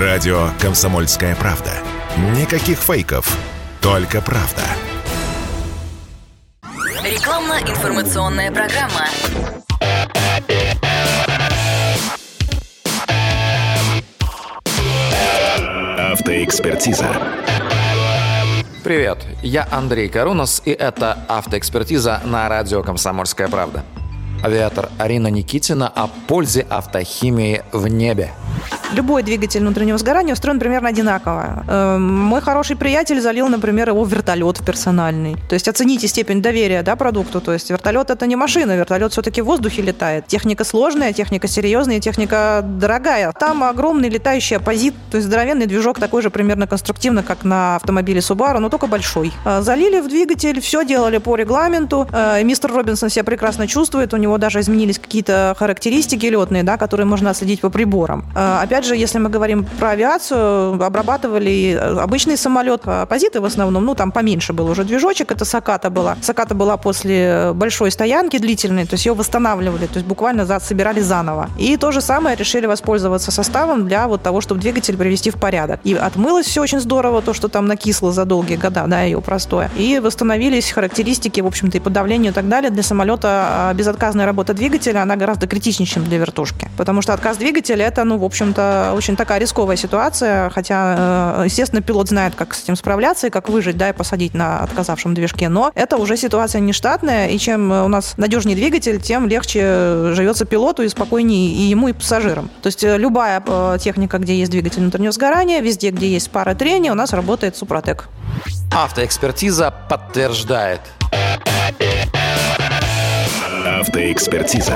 Радио «Комсомольская правда». Никаких фейков, только правда. Рекламно-информационная программа. Автоэкспертиза. Привет, я Андрей Карунос, и это «Автоэкспертиза» на радио «Комсомольская правда». Авиатор Арина Никитина о пользе автохимии в небе – Любой двигатель внутреннего сгорания устроен примерно одинаково. Эм, мой хороший приятель залил, например, его в вертолет персональный. То есть оцените степень доверия да, продукту. То есть вертолет это не машина, вертолет все-таки в воздухе летает. Техника сложная, техника серьезная, техника дорогая. Там огромный летающий оппозит, то есть здоровенный движок такой же примерно конструктивно, как на автомобиле Subaru, но только большой. Э, залили в двигатель, все делали по регламенту. Э, мистер Робинсон себя прекрасно чувствует, у него даже изменились какие-то характеристики летные, да, которые можно отследить по приборам. Э, опять же, если мы говорим про авиацию, обрабатывали обычный самолет, оппозиты в основном, ну, там поменьше был уже движочек, это Саката была. Саката была после большой стоянки длительной, то есть ее восстанавливали, то есть буквально собирали заново. И то же самое решили воспользоваться составом для вот того, чтобы двигатель привести в порядок. И отмылось все очень здорово, то, что там накисло за долгие года, да, ее простое. И восстановились характеристики, в общем-то, и по давлению и так далее. Для самолета а, безотказная работа двигателя, она гораздо критичнее, чем для вертушки. Потому что отказ двигателя, это, ну, в общем-то, очень такая рисковая ситуация, хотя, э, естественно, пилот знает, как с этим справляться и как выжить, да, и посадить на отказавшем движке, но это уже ситуация нештатная, и чем у нас надежнее двигатель, тем легче живется пилоту и спокойнее и ему, и пассажирам. То есть э, любая э, техника, где есть двигатель внутреннего сгорания, везде, где есть пара трения, у нас работает Супротек. Автоэкспертиза подтверждает. Автоэкспертиза.